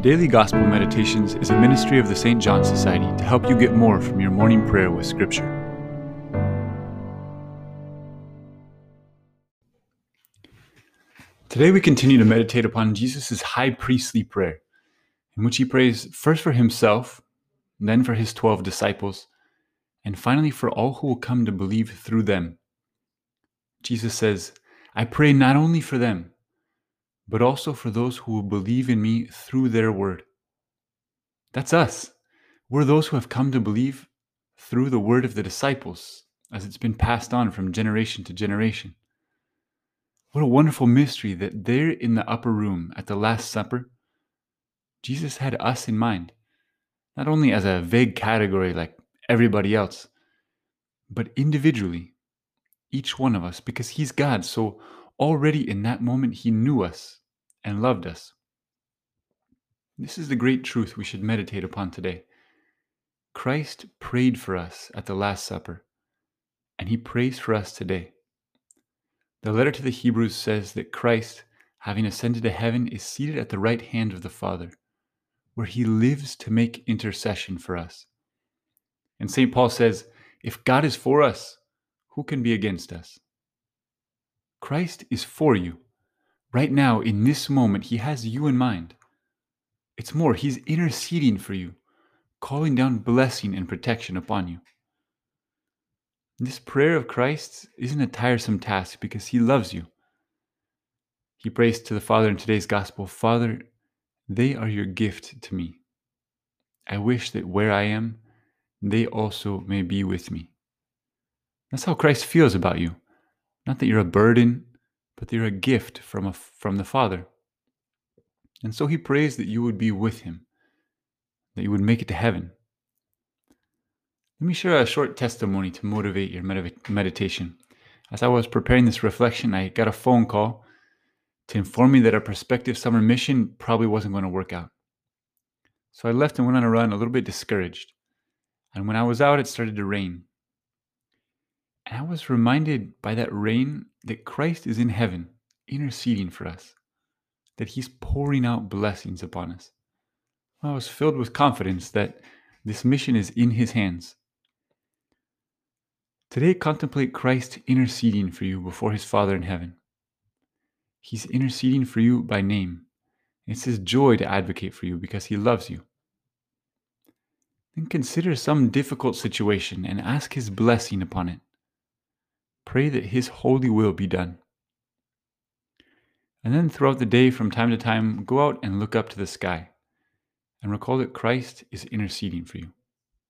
Daily Gospel Meditations is a ministry of the St. John Society to help you get more from your morning prayer with Scripture. Today we continue to meditate upon Jesus' high priestly prayer, in which he prays first for himself, then for his 12 disciples, and finally for all who will come to believe through them. Jesus says, I pray not only for them, but also for those who will believe in me through their word. That's us. We're those who have come to believe through the word of the disciples, as it's been passed on from generation to generation. What a wonderful mystery that there in the upper room at the Last Supper, Jesus had us in mind, not only as a vague category like everybody else, but individually, each one of us, because He's God. So already in that moment, He knew us and loved us. This is the great truth we should meditate upon today. Christ prayed for us at the Last Supper, and he prays for us today. The letter to the Hebrews says that Christ, having ascended to heaven, is seated at the right hand of the Father, where he lives to make intercession for us. And St. Paul says, If God is for us, who can be against us? Christ is for you. Right now, in this moment, He has you in mind. It's more, He's interceding for you, calling down blessing and protection upon you. This prayer of Christ isn't a tiresome task because He loves you. He prays to the Father in today's Gospel Father, they are your gift to me. I wish that where I am, they also may be with me. That's how Christ feels about you. Not that you're a burden but that you're a gift from, a, from the Father. And so he prays that you would be with him, that you would make it to heaven. Let me share a short testimony to motivate your med- meditation. As I was preparing this reflection, I got a phone call to inform me that a prospective summer mission probably wasn't going to work out. So I left and went on a run a little bit discouraged. And when I was out, it started to rain. I was reminded by that rain that Christ is in heaven interceding for us, that he's pouring out blessings upon us. I was filled with confidence that this mission is in his hands. Today, contemplate Christ interceding for you before his Father in heaven. He's interceding for you by name. It's his joy to advocate for you because he loves you. Then consider some difficult situation and ask his blessing upon it. Pray that His holy will be done. And then throughout the day, from time to time, go out and look up to the sky and recall that Christ is interceding for you.